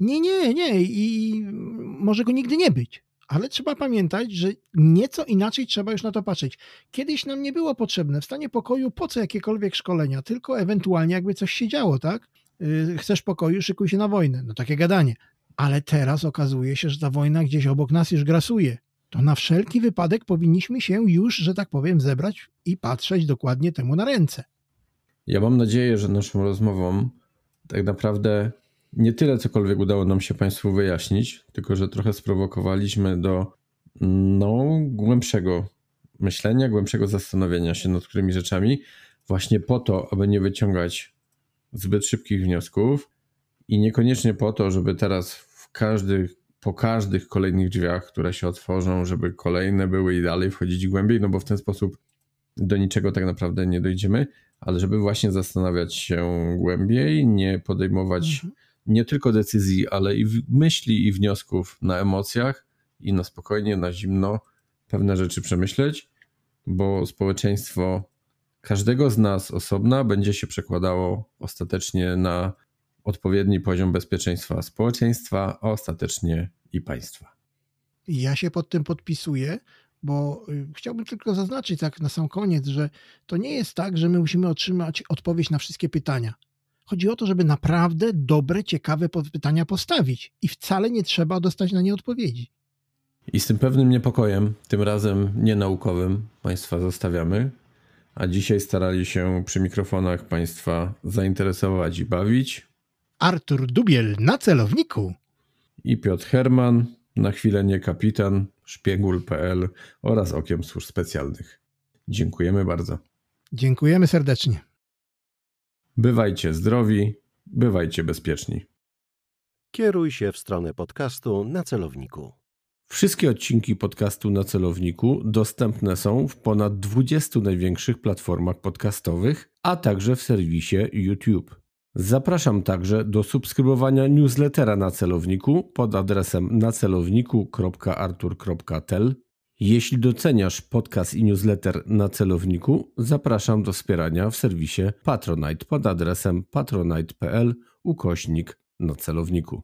Nie, nie, nie. I może go nigdy nie być ale trzeba pamiętać, że nieco inaczej trzeba już na to patrzeć. Kiedyś nam nie było potrzebne w stanie pokoju po co jakiekolwiek szkolenia, tylko ewentualnie jakby coś się działo, tak? Yy, chcesz pokoju, szykuj się na wojnę. No takie gadanie. Ale teraz okazuje się, że ta wojna gdzieś obok nas już grasuje. To na wszelki wypadek powinniśmy się już, że tak powiem, zebrać i patrzeć dokładnie temu na ręce. Ja mam nadzieję, że naszą rozmową tak naprawdę nie tyle cokolwiek udało nam się Państwu wyjaśnić, tylko że trochę sprowokowaliśmy do no, głębszego myślenia, głębszego zastanowienia się nad którymi rzeczami, właśnie po to, aby nie wyciągać zbyt szybkich wniosków i niekoniecznie po to, żeby teraz w po każdych kolejnych drzwiach, które się otworzą, żeby kolejne były i dalej wchodzić głębiej, no bo w ten sposób do niczego tak naprawdę nie dojdziemy, ale żeby właśnie zastanawiać się głębiej, nie podejmować mhm nie tylko decyzji, ale i myśli i wniosków na emocjach i na spokojnie, na zimno pewne rzeczy przemyśleć, bo społeczeństwo każdego z nas osobna będzie się przekładało ostatecznie na odpowiedni poziom bezpieczeństwa społeczeństwa, a ostatecznie i państwa. Ja się pod tym podpisuję, bo y, chciałbym tylko zaznaczyć tak na sam koniec, że to nie jest tak, że my musimy otrzymać odpowiedź na wszystkie pytania. Chodzi o to, żeby naprawdę dobre, ciekawe pytania postawić i wcale nie trzeba dostać na nie odpowiedzi. I z tym pewnym niepokojem, tym razem nienaukowym, Państwa zostawiamy. A dzisiaj starali się przy mikrofonach Państwa zainteresować i bawić. Artur Dubiel na celowniku. I Piotr Herman, na chwilę nie kapitan, szpiegul.pl oraz Okiem Służb Specjalnych. Dziękujemy bardzo. Dziękujemy serdecznie. Bywajcie zdrowi, bywajcie bezpieczni. Kieruj się w stronę podcastu na celowniku. Wszystkie odcinki podcastu na celowniku dostępne są w ponad 20 największych platformach podcastowych, a także w serwisie YouTube. Zapraszam także do subskrybowania newslettera na celowniku pod adresem nacelowniku.artur.tel jeśli doceniasz podcast i newsletter na celowniku, zapraszam do wspierania w serwisie Patronite pod adresem patronite.pl ukośnik na celowniku.